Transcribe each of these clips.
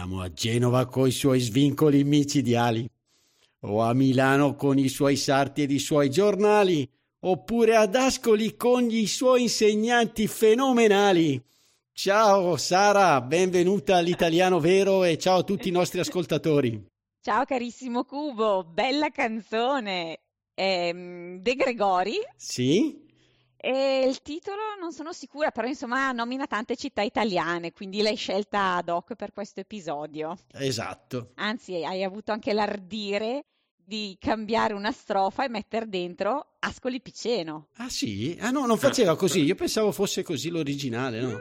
Andiamo a Genova con i suoi svincoli micidiali, o a Milano con i suoi sarti ed i suoi giornali, oppure ad Ascoli con i suoi insegnanti fenomenali. Ciao Sara, benvenuta all'Italiano Vero e ciao a tutti i nostri ascoltatori. Ciao carissimo Cubo, bella canzone. Ehm, De Gregori. Sì? E il titolo non sono sicura, però insomma nomina tante città italiane, quindi l'hai scelta ad hoc per questo episodio. Esatto. Anzi, hai avuto anche l'ardire di cambiare una strofa e mettere dentro Ascoli Piceno. Ah sì? Ah no, non faceva così, io pensavo fosse così l'originale, no?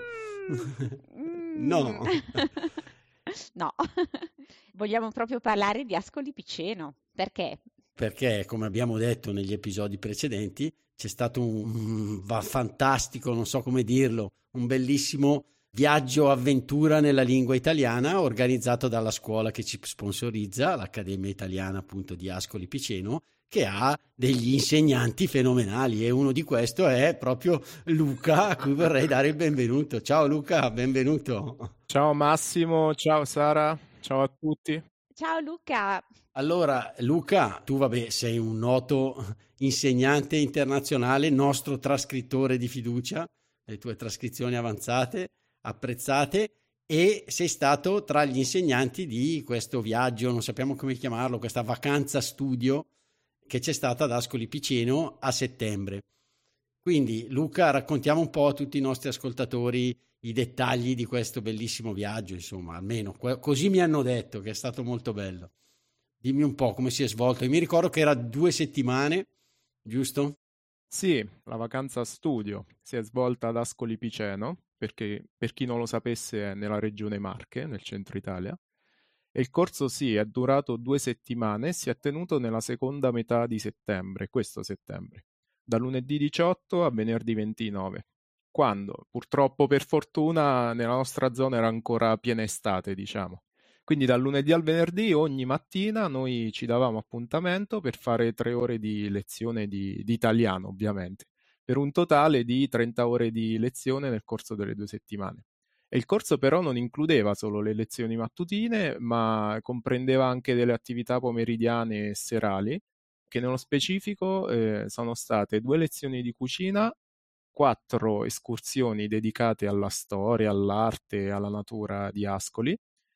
Mm. no. no. Vogliamo proprio parlare di Ascoli Piceno. Perché? Perché, come abbiamo detto negli episodi precedenti, c'è stato un va fantastico, non so come dirlo, un bellissimo viaggio avventura nella lingua italiana organizzato dalla scuola che ci sponsorizza, l'Accademia Italiana appunto di Ascoli Piceno, che ha degli insegnanti fenomenali e uno di questi è proprio Luca, a cui vorrei dare il benvenuto. Ciao Luca, benvenuto. Ciao Massimo, ciao Sara, ciao a tutti. Ciao Luca. Allora, Luca, tu vabbè, sei un noto insegnante internazionale, nostro trascrittore di fiducia, le tue trascrizioni avanzate, apprezzate, e sei stato tra gli insegnanti di questo viaggio, non sappiamo come chiamarlo, questa vacanza studio che c'è stata ad Ascoli Piceno a settembre. Quindi, Luca, raccontiamo un po' a tutti i nostri ascoltatori i dettagli di questo bellissimo viaggio, insomma, almeno così mi hanno detto che è stato molto bello. Dimmi un po' come si è svolto. Io mi ricordo che era due settimane, giusto? Sì, la vacanza studio si è svolta ad Ascoli Piceno, perché per chi non lo sapesse è nella regione Marche, nel centro Italia. E il corso sì, è durato due settimane e si è tenuto nella seconda metà di settembre, questo settembre, da lunedì 18 a venerdì 29 quando purtroppo per fortuna nella nostra zona era ancora piena estate, diciamo. Quindi dal lunedì al venerdì ogni mattina noi ci davamo appuntamento per fare tre ore di lezione di, di italiano, ovviamente, per un totale di 30 ore di lezione nel corso delle due settimane. E il corso però non includeva solo le lezioni mattutine, ma comprendeva anche delle attività pomeridiane e serali, che nello specifico eh, sono state due lezioni di cucina quattro escursioni dedicate alla storia, all'arte e alla natura di Ascoli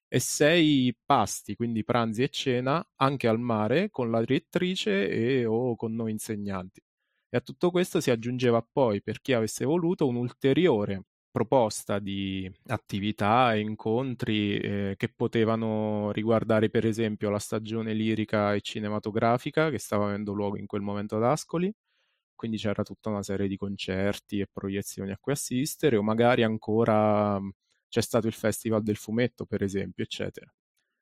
e sei pasti, quindi pranzi e cena, anche al mare con la direttrice e o con noi insegnanti. E a tutto questo si aggiungeva poi, per chi avesse voluto, un'ulteriore proposta di attività e incontri eh, che potevano riguardare per esempio la stagione lirica e cinematografica che stava avendo luogo in quel momento ad Ascoli, quindi c'era tutta una serie di concerti e proiezioni a cui assistere, o magari ancora c'è stato il Festival del Fumetto, per esempio, eccetera.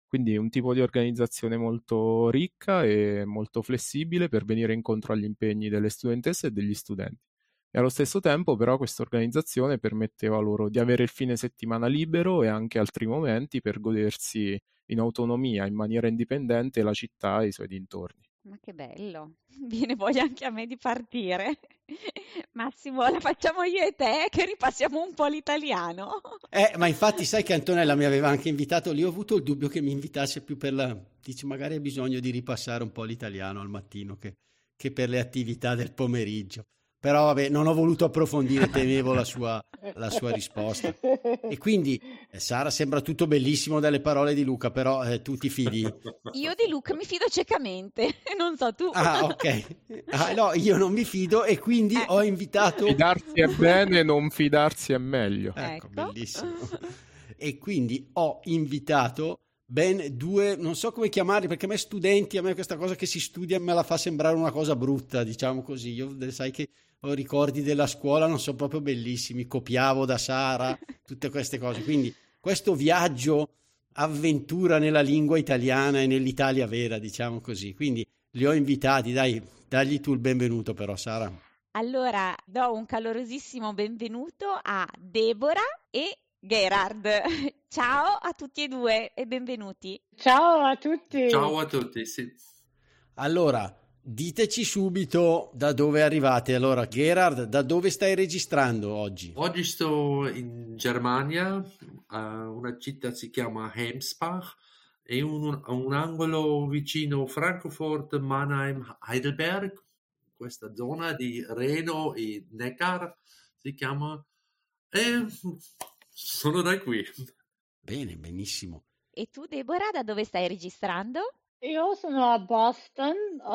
Quindi un tipo di organizzazione molto ricca e molto flessibile per venire incontro agli impegni delle studentesse e degli studenti. E allo stesso tempo, però, questa organizzazione permetteva loro di avere il fine settimana libero e anche altri momenti per godersi in autonomia, in maniera indipendente, la città e i suoi dintorni. Ma che bello, viene voglia anche a me di partire. Massimo, la facciamo io e te che ripassiamo un po' l'italiano. Eh, ma infatti sai che Antonella mi aveva anche invitato lì, ho avuto il dubbio che mi invitasse più per la... Dice, magari hai bisogno di ripassare un po' l'italiano al mattino che, che per le attività del pomeriggio. Però vabbè, non ho voluto approfondire, temevo la sua, la sua risposta. E quindi, eh, Sara, sembra tutto bellissimo dalle parole di Luca, però eh, tu ti fidi? Io di Luca mi fido ciecamente, non so tu. Ah, ok. Ah, no, io non mi fido e quindi eh. ho invitato... Fidarsi è bene, non fidarsi è meglio. Ecco, ecco. bellissimo. E quindi ho invitato ben due, non so come chiamarli, perché a me studenti, a me questa cosa che si studia me la fa sembrare una cosa brutta, diciamo così. Io sai che ho ricordi della scuola, non sono proprio bellissimi, copiavo da Sara, tutte queste cose. Quindi questo viaggio avventura nella lingua italiana e nell'Italia vera, diciamo così. Quindi li ho invitati, dai, dagli tu il benvenuto però, Sara. Allora, do un calorosissimo benvenuto a Deborah e Gerard. Ciao a tutti e due e benvenuti. Ciao a tutti. Ciao a tutti, sì. Allora, diteci subito da dove arrivate. Allora, Gerard, da dove stai registrando oggi? Oggi sto in Germania, a una città si chiama Hemsbach, è un, un angolo vicino Frankfurt, Mannheim, Heidelberg, questa zona di Reno e Neckar si chiama. E sono da qui. Bene, benissimo. E tu, Deborah, da dove stai registrando? Io sono a Boston,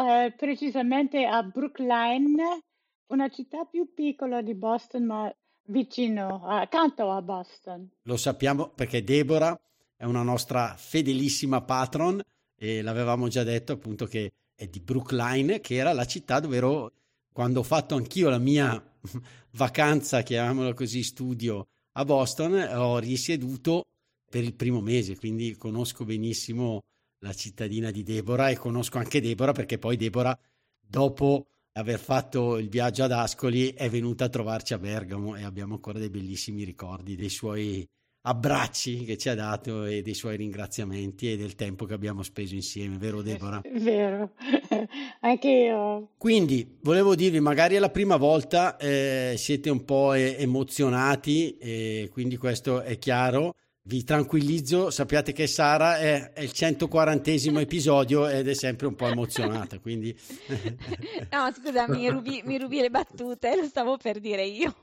eh, precisamente a Brookline, una città più piccola di Boston, ma vicino, accanto a Boston. Lo sappiamo perché Deborah è una nostra fedelissima patron e l'avevamo già detto appunto che è di Brookline, che era la città dove ero quando ho fatto anch'io la mia vacanza, chiamiamola così, studio a Boston, ho risieduto per il primo mese, quindi conosco benissimo la cittadina di Deborah e conosco anche Deborah perché poi Deborah, dopo aver fatto il viaggio ad Ascoli, è venuta a trovarci a Bergamo e abbiamo ancora dei bellissimi ricordi dei suoi abbracci che ci ha dato e dei suoi ringraziamenti e del tempo che abbiamo speso insieme, vero Deborah? Vero, anche io. Quindi volevo dirvi, magari è la prima volta, eh, siete un po' emozionati e quindi questo è chiaro vi tranquillizzo, sappiate che Sara è, è il 140 episodio ed è sempre un po' emozionata, quindi... no, scusa, mi rubi, mi rubi le battute, lo stavo per dire io.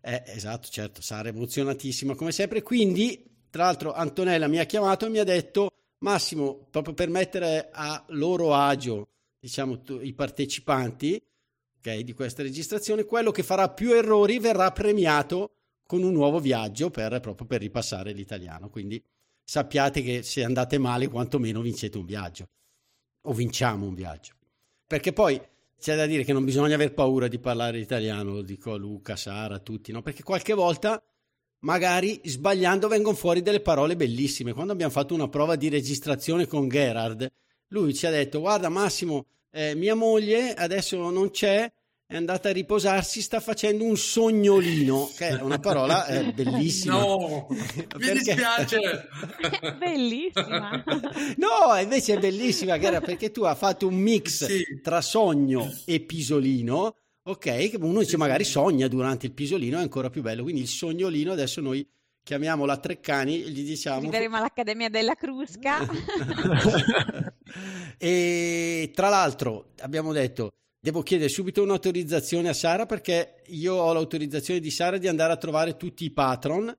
Eh, esatto, certo, Sara è emozionatissima come sempre, quindi tra l'altro Antonella mi ha chiamato e mi ha detto Massimo, proprio per mettere a loro agio, diciamo, i partecipanti okay, di questa registrazione, quello che farà più errori verrà premiato con un nuovo viaggio per, proprio per ripassare l'italiano. Quindi sappiate che se andate male, quantomeno vincete un viaggio o vinciamo un viaggio. Perché poi c'è da dire che non bisogna aver paura di parlare l'italiano, lo dico a Luca, Sara, a tutti, no? Perché qualche volta magari sbagliando vengono fuori delle parole bellissime. Quando abbiamo fatto una prova di registrazione con Gerard, lui ci ha detto: Guarda, Massimo, eh, mia moglie adesso non c'è, è andata a riposarsi, sta facendo un sognolino, che è una parola eh, bellissima. No, mi dispiace. bellissima. no, invece è bellissima, Gara, perché tu hai fatto un mix sì. tra sogno e pisolino, ok? Che uno dice magari sogna durante il pisolino, è ancora più bello. Quindi il sognolino adesso noi chiamiamo la Treccani e gli diciamo... Arriveremo all'Accademia della Crusca. e tra l'altro abbiamo detto devo chiedere subito un'autorizzazione a Sara perché io ho l'autorizzazione di Sara di andare a trovare tutti i patron,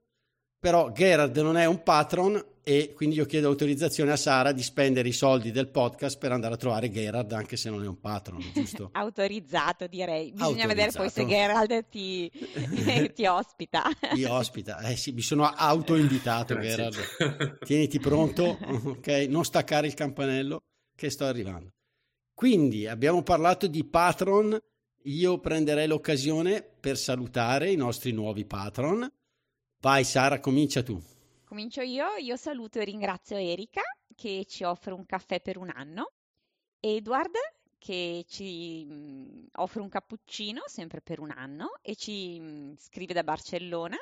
però Gerard non è un patron e quindi io chiedo autorizzazione a Sara di spendere i soldi del podcast per andare a trovare Gerard anche se non è un patron, giusto? Autorizzato direi, bisogna vedere poi se Gerard ti, ti ospita. Ti ospita, eh sì, mi sono autoinvitato Gerard, tieniti pronto, ok? Non staccare il campanello che sto arrivando. Quindi abbiamo parlato di patron, io prenderei l'occasione per salutare i nostri nuovi patron. Vai Sara, comincia tu. Comincio io, io saluto e ringrazio Erika che ci offre un caffè per un anno, Edward che ci mm, offre un cappuccino sempre per un anno e ci mm, scrive da Barcellona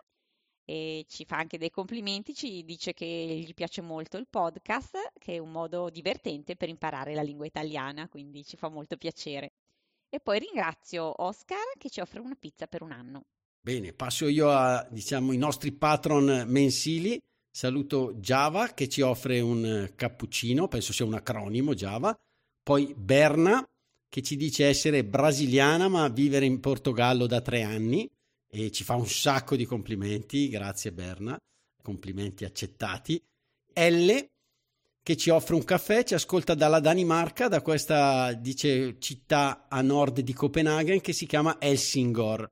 e ci fa anche dei complimenti, ci dice che gli piace molto il podcast, che è un modo divertente per imparare la lingua italiana, quindi ci fa molto piacere. E poi ringrazio Oscar che ci offre una pizza per un anno. Bene, passo io a diciamo i nostri patron mensili. Saluto Java che ci offre un cappuccino, penso sia un acronimo Java. Poi Berna che ci dice essere brasiliana ma vivere in Portogallo da tre anni e ci fa un sacco di complimenti, grazie Berna, complimenti accettati. L che ci offre un caffè, ci ascolta dalla Danimarca, da questa dice città a nord di Copenaghen che si chiama Helsingor.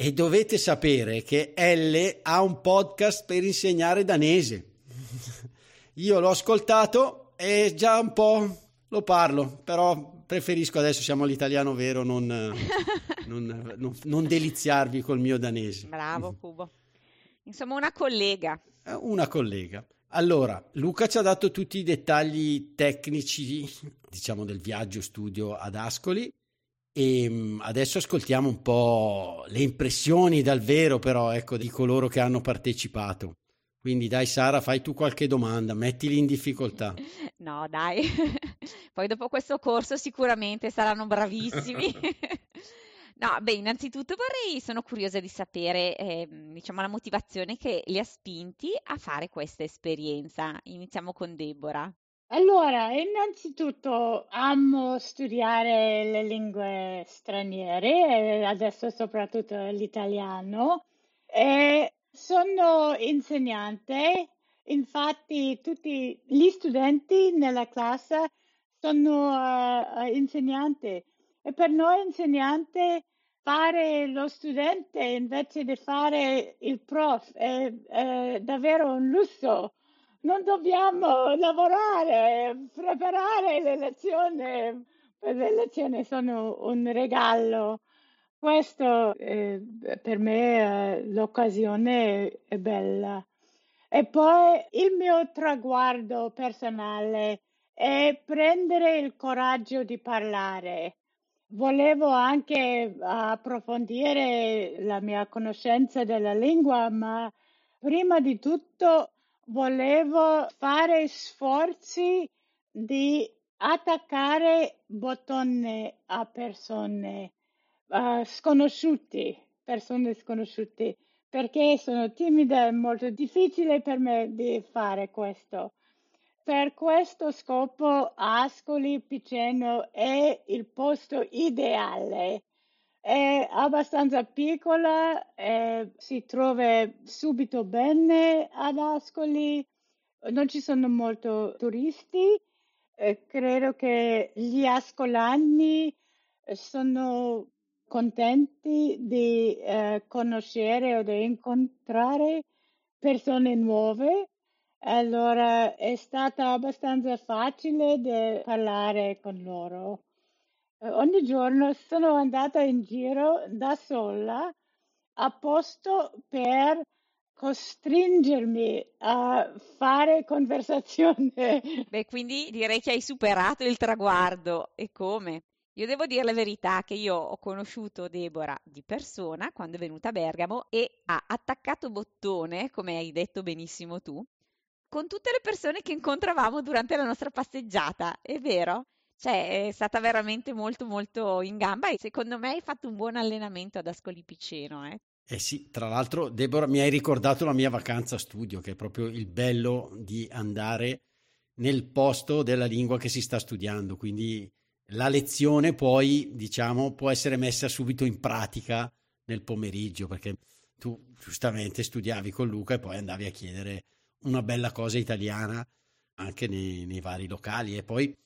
E dovete sapere che L ha un podcast per insegnare danese. Io l'ho ascoltato e già un po' lo parlo, però preferisco adesso siamo all'italiano vero, non, non, non, non deliziarvi col mio danese. Bravo Cubo. Insomma, una collega. Eh, una collega. Allora, Luca ci ha dato tutti i dettagli tecnici, diciamo, del viaggio studio ad Ascoli e mm, adesso ascoltiamo un po' le impressioni dal vero, però, ecco, di coloro che hanno partecipato. Quindi dai Sara, fai tu qualche domanda, mettili in difficoltà. No, dai. Poi dopo questo corso sicuramente saranno bravissimi. No, beh, innanzitutto vorrei, sono curiosa di sapere, eh, diciamo, la motivazione che li ha spinti a fare questa esperienza. Iniziamo con Deborah. Allora, innanzitutto amo studiare le lingue straniere, adesso soprattutto l'italiano, e sono insegnante, infatti tutti gli studenti nella classe sono uh, insegnanti e per noi insegnante fare lo studente invece di fare il prof è, è davvero un lusso. Non dobbiamo lavorare, preparare le lezioni, le lezioni sono un regalo. Questo eh, per me eh, l'occasione è bella. E poi il mio traguardo personale è prendere il coraggio di parlare. Volevo anche approfondire la mia conoscenza della lingua, ma prima di tutto volevo fare sforzi di attaccare bottoni a persone uh, sconosciute, persone sconosciute, perché sono timida e molto difficile per me di fare questo. Per questo scopo Ascoli Piceno è il posto ideale. È abbastanza piccola, eh, si trova subito bene ad Ascoli, non ci sono molti turisti. Eh, credo che gli ascolani sono contenti di eh, conoscere o di incontrare persone nuove allora è stato abbastanza facile parlare con loro. Ogni giorno sono andata in giro da sola apposta per costringermi a fare conversazione. Beh, quindi direi che hai superato il traguardo. E come? Io devo dire la verità che io ho conosciuto Deborah di persona quando è venuta a Bergamo e ha attaccato bottone, come hai detto benissimo tu, con tutte le persone che incontravamo durante la nostra passeggiata, è vero? Cioè, è stata veramente molto molto in gamba e secondo me hai fatto un buon allenamento ad Ascoli Piceno, eh? Eh sì, tra l'altro, Deborah, mi hai ricordato la mia vacanza studio, che è proprio il bello di andare nel posto della lingua che si sta studiando, quindi la lezione poi, diciamo, può essere messa subito in pratica nel pomeriggio, perché tu giustamente studiavi con Luca e poi andavi a chiedere una bella cosa italiana anche nei, nei vari locali. E poi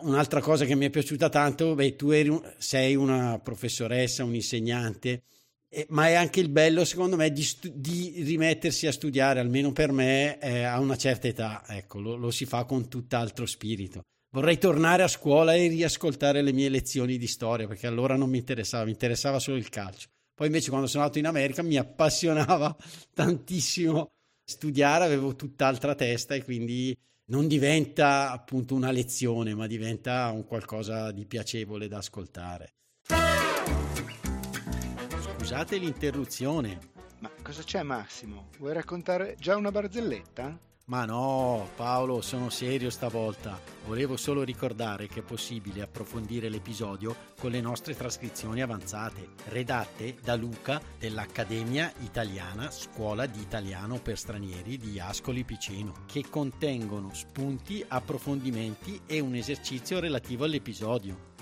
un'altra cosa che mi è piaciuta tanto, beh, tu eri, sei una professoressa, un insegnante, eh, ma è anche il bello, secondo me, di, stu- di rimettersi a studiare, almeno per me, eh, a una certa età. Ecco, lo, lo si fa con tutt'altro spirito. Vorrei tornare a scuola e riascoltare le mie lezioni di storia, perché allora non mi interessava, mi interessava solo il calcio. Poi invece quando sono andato in America mi appassionava tantissimo studiare avevo tutt'altra testa e quindi non diventa appunto una lezione, ma diventa un qualcosa di piacevole da ascoltare. Scusate l'interruzione. Ma cosa c'è Massimo? Vuoi raccontare già una barzelletta? Ma no, Paolo, sono serio stavolta. Volevo solo ricordare che è possibile approfondire l'episodio con le nostre trascrizioni avanzate, redatte da Luca dell'Accademia Italiana Scuola di Italiano per Stranieri di Ascoli Piceno, che contengono spunti, approfondimenti e un esercizio relativo all'episodio.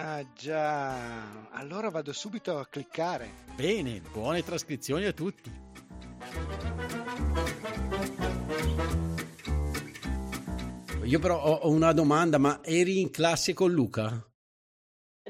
Ah già, allora vado subito a cliccare. Bene, buone trascrizioni a tutti. Io però ho una domanda, ma eri in classe con Luca?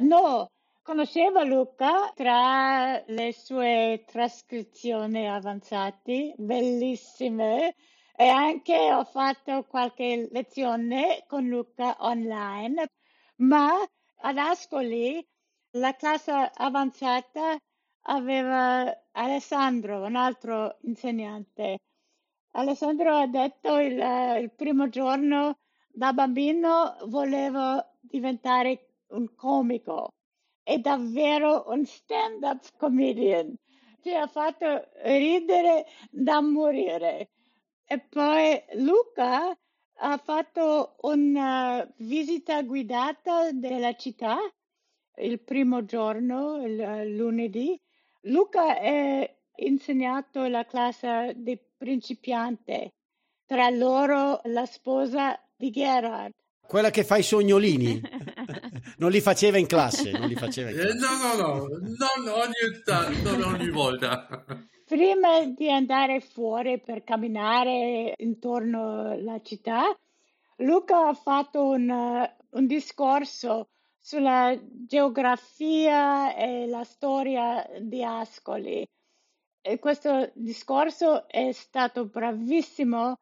No, conoscevo Luca tra le sue trascrizioni avanzate, bellissime, e anche ho fatto qualche lezione con Luca online, ma ad Ascoli la classe avanzata aveva Alessandro, un altro insegnante. Alessandro ha detto il, il primo giorno da bambino volevo diventare un comico è davvero un stand-up comedian. Ci ha fatto ridere da morire. E poi Luca ha fatto una visita guidata della città il primo giorno, il lunedì. Luca ha insegnato la classe di principiante, tra loro la sposa di Gerard. Quella che fa i sognolini. non li faceva in classe. Non li faceva in eh, classe. no, no, no, non ogni, tanto, non ogni volta. Prima di andare fuori per camminare intorno alla città, Luca ha fatto un, un discorso sulla geografia e la storia di Ascoli. E questo discorso è stato bravissimo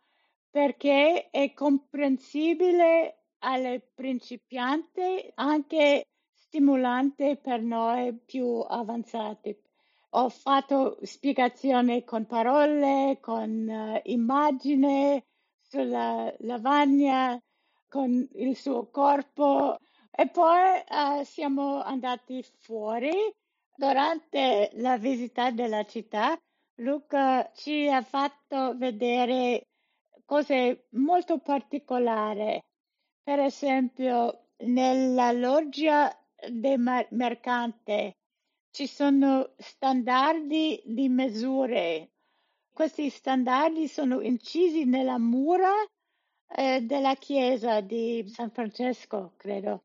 perché è comprensibile alle principianti anche stimolante per noi più avanzati. Ho fatto spiegazioni con parole, con uh, immagini sulla lavagna, con il suo corpo. E poi uh, siamo andati fuori. Durante la visita della città, Luca ci ha fatto vedere cose molto particolari. Per esempio, nella loggia del mercante ci sono standardi di misure. Questi standardi sono incisi nella mura eh, della chiesa di San Francesco, credo.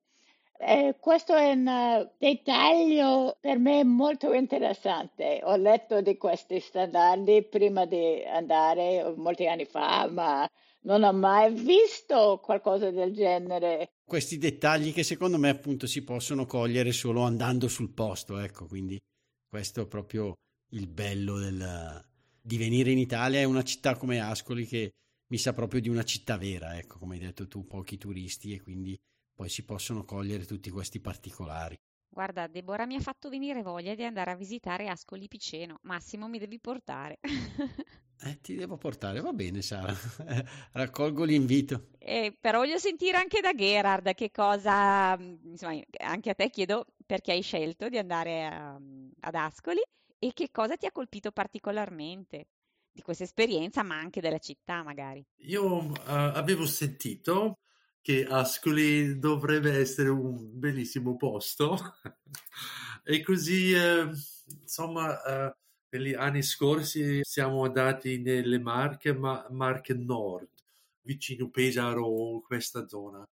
Eh, questo è un uh, dettaglio per me molto interessante. Ho letto di questi standardi prima di andare molti anni fa, ma non ho mai visto qualcosa del genere. Questi dettagli che secondo me appunto si possono cogliere solo andando sul posto, ecco, quindi questo è proprio il bello del, di venire in Italia, è una città come Ascoli che mi sa proprio di una città vera, ecco, come hai detto tu, pochi turisti e quindi poi si possono cogliere tutti questi particolari. Guarda, Deborah mi ha fatto venire voglia di andare a visitare Ascoli Piceno. Massimo, mi devi portare. Eh, ti devo portare, va bene Sara, raccolgo l'invito. Eh, però voglio sentire anche da Gerard che cosa, insomma, anche a te chiedo perché hai scelto di andare a, ad Ascoli e che cosa ti ha colpito particolarmente di questa esperienza, ma anche della città magari. Io uh, avevo sentito che Ascoli dovrebbe essere un bellissimo posto e così, uh, insomma... Uh, negli anni scorsi siamo andati nelle Marche, ma Marche Nord, vicino Pesaro, questa zona.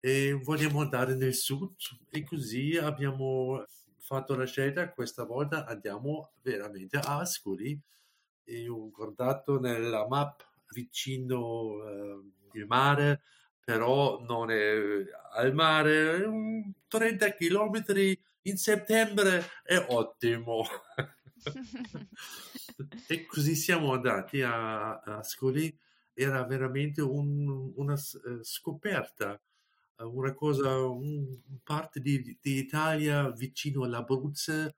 E vogliamo andare nel sud e così abbiamo fatto la scelta, questa volta andiamo veramente a Ascoli. E ho guardato nella map vicino eh, il mare, però non è al mare, 30 km in settembre è ottimo. e così siamo andati a, a Ascoli, era veramente un, una uh, scoperta, uh, una cosa, un, parte di, di, Italia vicino all'Abruzzo.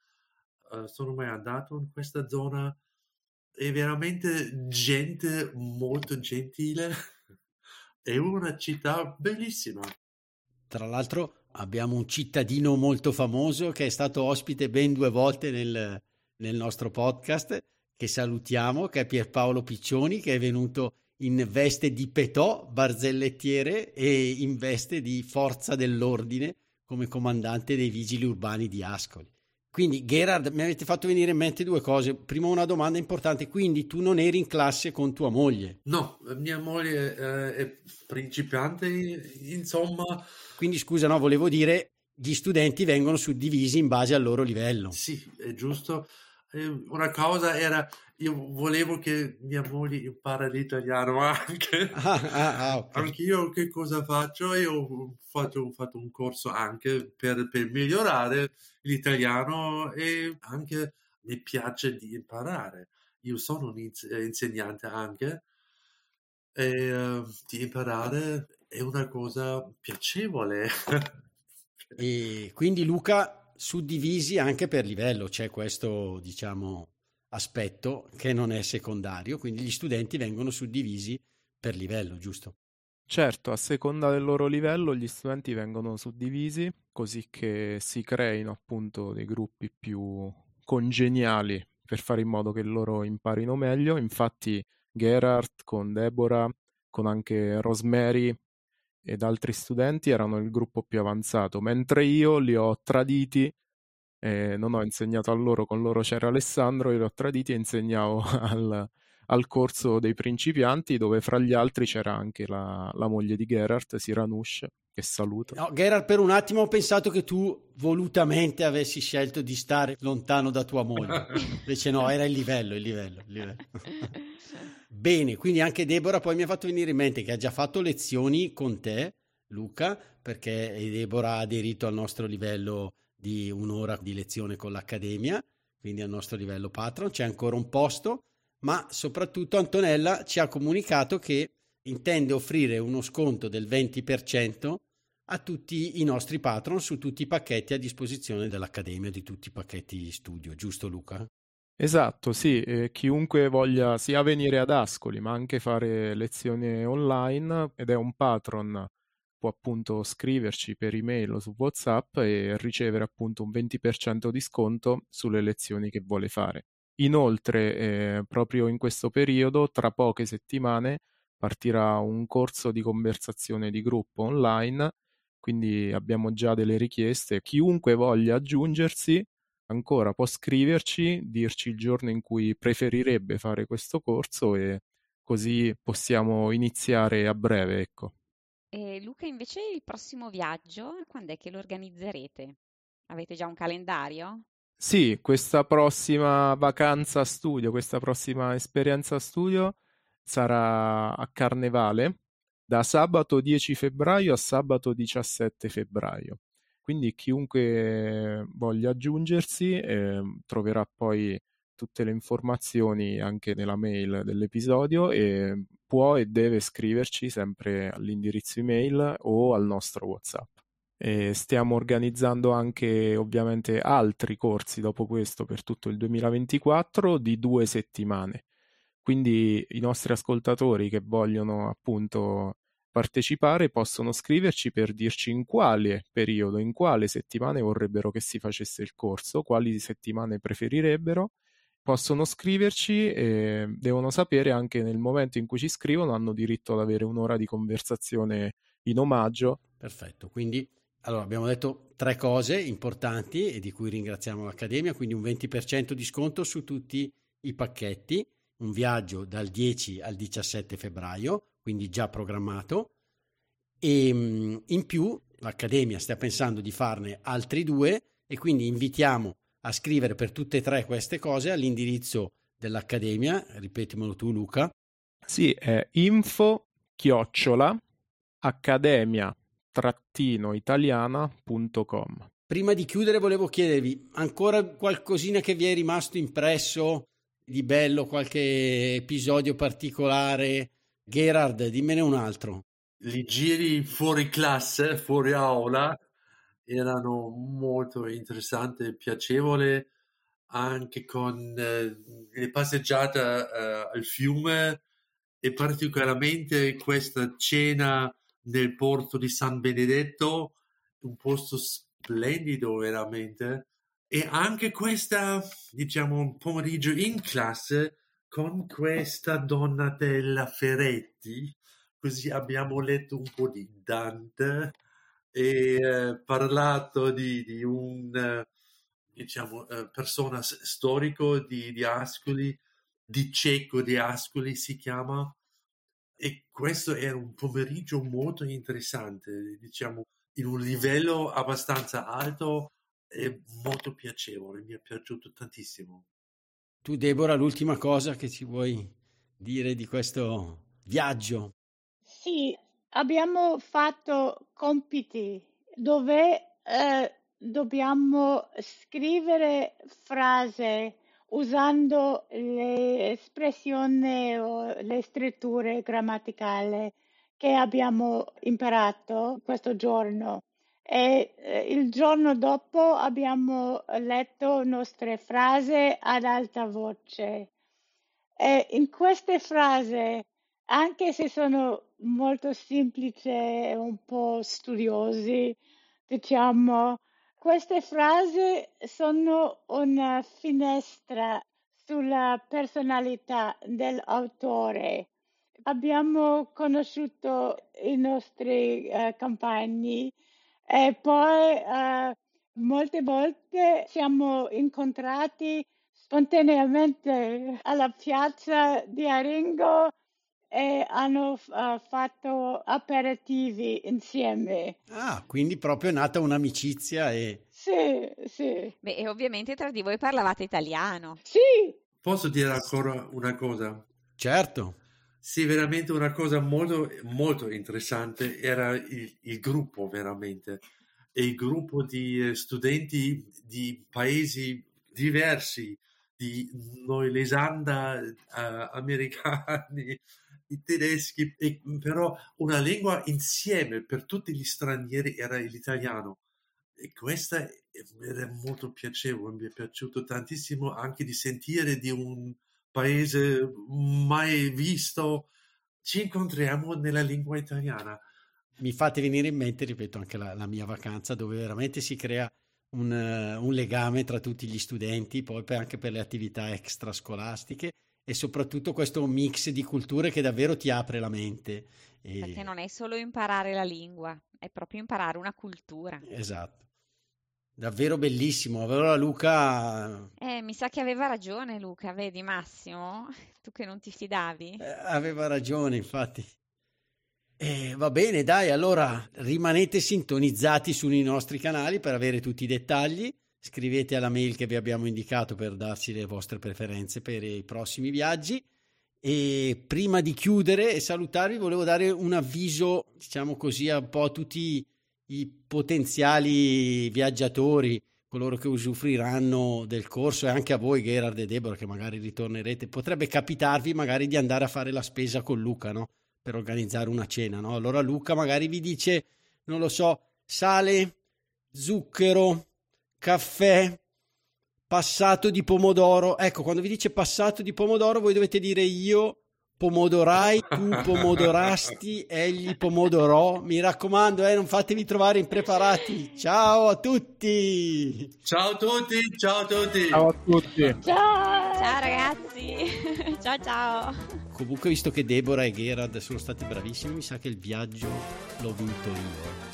Uh, sono mai andato in questa zona. È veramente gente molto gentile. È una città bellissima. Tra l'altro abbiamo un cittadino molto famoso che è stato ospite ben due volte nel, nel nostro podcast, che salutiamo, che è Pierpaolo Piccioni, che è venuto in veste di petò barzellettiere e in veste di forza dell'ordine come comandante dei vigili urbani di Ascoli. Quindi Gerard, mi avete fatto venire in mente due cose. Prima una domanda importante, quindi tu non eri in classe con tua moglie? No, mia moglie eh, è principiante, insomma. Quindi scusa, no, volevo dire, gli studenti vengono suddivisi in base al loro livello. Sì, è giusto una cosa era, io volevo che mia moglie impara l'italiano anche. Ah, ah, ah, okay. Anch'io che cosa faccio? Io ho fatto, ho fatto un corso anche per, per, migliorare l'italiano e anche mi piace di imparare. Io sono un insegnante anche e uh, di imparare è una cosa piacevole. e quindi Luca suddivisi anche per livello, c'è questo diciamo aspetto che non è secondario, quindi gli studenti vengono suddivisi per livello, giusto? Certo, a seconda del loro livello gli studenti vengono suddivisi così che si creino appunto dei gruppi più congeniali per fare in modo che loro imparino meglio. Infatti Gerard con Deborah, con anche Rosemary ed altri studenti erano il gruppo più avanzato, mentre io li ho traditi, eh, non ho insegnato a loro, con loro c'era Alessandro, io li ho traditi e insegnavo al, al corso dei principianti, dove fra gli altri c'era anche la, la moglie di Gerard, Siranush, che saluto. No, Gerard, per un attimo ho pensato che tu volutamente avessi scelto di stare lontano da tua moglie. Invece no, era il livello, il livello, il livello. Bene, quindi anche Deborah poi mi ha fatto venire in mente che ha già fatto lezioni con te, Luca, perché Deborah ha aderito al nostro livello di un'ora di lezione con l'Accademia, quindi al nostro livello patron, c'è ancora un posto, ma soprattutto Antonella ci ha comunicato che intende offrire uno sconto del 20% a tutti i nostri patron su tutti i pacchetti a disposizione dell'Accademia, di tutti i pacchetti studio, giusto Luca? Esatto, sì, e chiunque voglia sia venire ad Ascoli, ma anche fare lezioni online ed è un patron, può appunto scriverci per email o su WhatsApp e ricevere appunto un 20% di sconto sulle lezioni che vuole fare. Inoltre, eh, proprio in questo periodo, tra poche settimane, partirà un corso di conversazione di gruppo online, quindi abbiamo già delle richieste. Chiunque voglia aggiungersi ancora può scriverci, dirci il giorno in cui preferirebbe fare questo corso e così possiamo iniziare a breve, ecco. E Luca, invece il prossimo viaggio, quando è che lo organizzerete? Avete già un calendario? Sì, questa prossima vacanza studio, questa prossima esperienza studio sarà a Carnevale, da sabato 10 febbraio a sabato 17 febbraio. Quindi chiunque voglia aggiungersi eh, troverà poi tutte le informazioni anche nella mail dell'episodio e può e deve scriverci sempre all'indirizzo email o al nostro WhatsApp. E stiamo organizzando anche ovviamente altri corsi dopo questo per tutto il 2024 di due settimane. Quindi i nostri ascoltatori che vogliono appunto partecipare possono scriverci per dirci in quale periodo, in quale settimane vorrebbero che si facesse il corso, quali settimane preferirebbero. Possono scriverci e devono sapere anche nel momento in cui ci scrivono hanno diritto ad avere un'ora di conversazione in omaggio. Perfetto, quindi allora abbiamo detto tre cose importanti e di cui ringraziamo l'Accademia, quindi un 20% di sconto su tutti i pacchetti, un viaggio dal 10 al 17 febbraio, quindi già programmato, e mm, in più l'Accademia sta pensando di farne altri due e quindi invitiamo a scrivere per tutte e tre queste cose all'indirizzo dell'Accademia, ripetimelo tu Luca. Sì, è info chiocciola accademia-italiana.com. Prima di chiudere volevo chiedervi ancora qualcosina che vi è rimasto impresso di bello, qualche episodio particolare Gerard, dimmene un altro. I giri fuori classe, fuori aula, erano molto interessanti e piacevoli, anche con eh, le passeggiate eh, al fiume e particolarmente questa cena nel porto di San Benedetto, un posto splendido veramente. E anche questa, diciamo, pomeriggio in classe con questa Donatella Ferretti, così abbiamo letto un po' di Dante e eh, parlato di, di un diciamo, eh, persona storico di, di Ascoli, di Cecco di Ascoli si chiama, e questo era un pomeriggio molto interessante, diciamo, in un livello abbastanza alto e molto piacevole, mi è piaciuto tantissimo. Tu, Deborah, l'ultima cosa che ci vuoi dire di questo viaggio? Sì, abbiamo fatto compiti dove eh, dobbiamo scrivere frasi usando le espressioni o le scritture grammaticali che abbiamo imparato questo giorno. E eh, il giorno dopo abbiamo letto le nostre frasi ad alta voce. E in queste frasi, anche se sono molto semplici e un po' studiosi, diciamo, queste frasi sono una finestra sulla personalità dell'autore. Abbiamo conosciuto i nostri uh, compagni e poi uh, molte volte siamo incontrati spontaneamente alla piazza di Aringo e hanno uh, fatto aperitivi insieme. Ah, quindi proprio è nata un'amicizia e... Sì, sì. Beh, e ovviamente tra di voi parlavate italiano. Sì. Posso dire ancora una cosa? Certo. Sì, veramente una cosa molto, molto interessante era il, il gruppo, veramente. E il gruppo di eh, studenti di paesi diversi, di noilesanda uh, americani, i tedeschi, e, però una lingua insieme per tutti gli stranieri era l'italiano. E questa era molto piacevole, mi è piaciuto tantissimo anche di sentire di un paese mai visto. Ci incontriamo nella lingua italiana. Mi fate venire in mente, ripeto, anche la, la mia vacanza dove veramente si crea un, uh, un, legame tra tutti gli studenti, poi anche per le attività extrascolastiche e soprattutto questo mix di culture che davvero ti apre la mente. E... Perché non è solo imparare la lingua, è proprio imparare una cultura. Esatto. Davvero bellissimo. Allora Luca... Eh, mi sa che aveva ragione Luca, vedi Massimo? Tu che non ti fidavi. Eh, aveva ragione, infatti. Eh, va bene, dai, allora rimanete sintonizzati sui nostri canali per avere tutti i dettagli scrivete alla mail che vi abbiamo indicato per darci le vostre preferenze per i prossimi viaggi. E prima di chiudere e salutarvi, volevo dare un avviso, diciamo così, un po' a tutti i potenziali viaggiatori, coloro che usufruiranno del corso e anche a voi, Gerard e Deborah, che magari ritornerete. Potrebbe capitarvi magari di andare a fare la spesa con Luca, no? Per organizzare una cena, no? Allora Luca magari vi dice, non lo so, sale, zucchero, caffè, passato di pomodoro. Ecco, quando vi dice passato di pomodoro, voi dovete dire io pomodorai, tu pomodorasti, egli pomodorò. Mi raccomando, eh, non fatevi trovare impreparati. Ciao a tutti! Ciao a tutti, ciao a tutti! Ciao a tutti! Ciao! Ciao ragazzi! ciao ciao! Comunque, visto che Deborah e Gerard sono stati bravissimi, mi sa che il viaggio l'ho vinto io.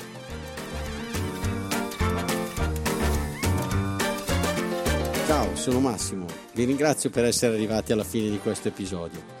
Ciao, sono Massimo. Vi ringrazio per essere arrivati alla fine di questo episodio.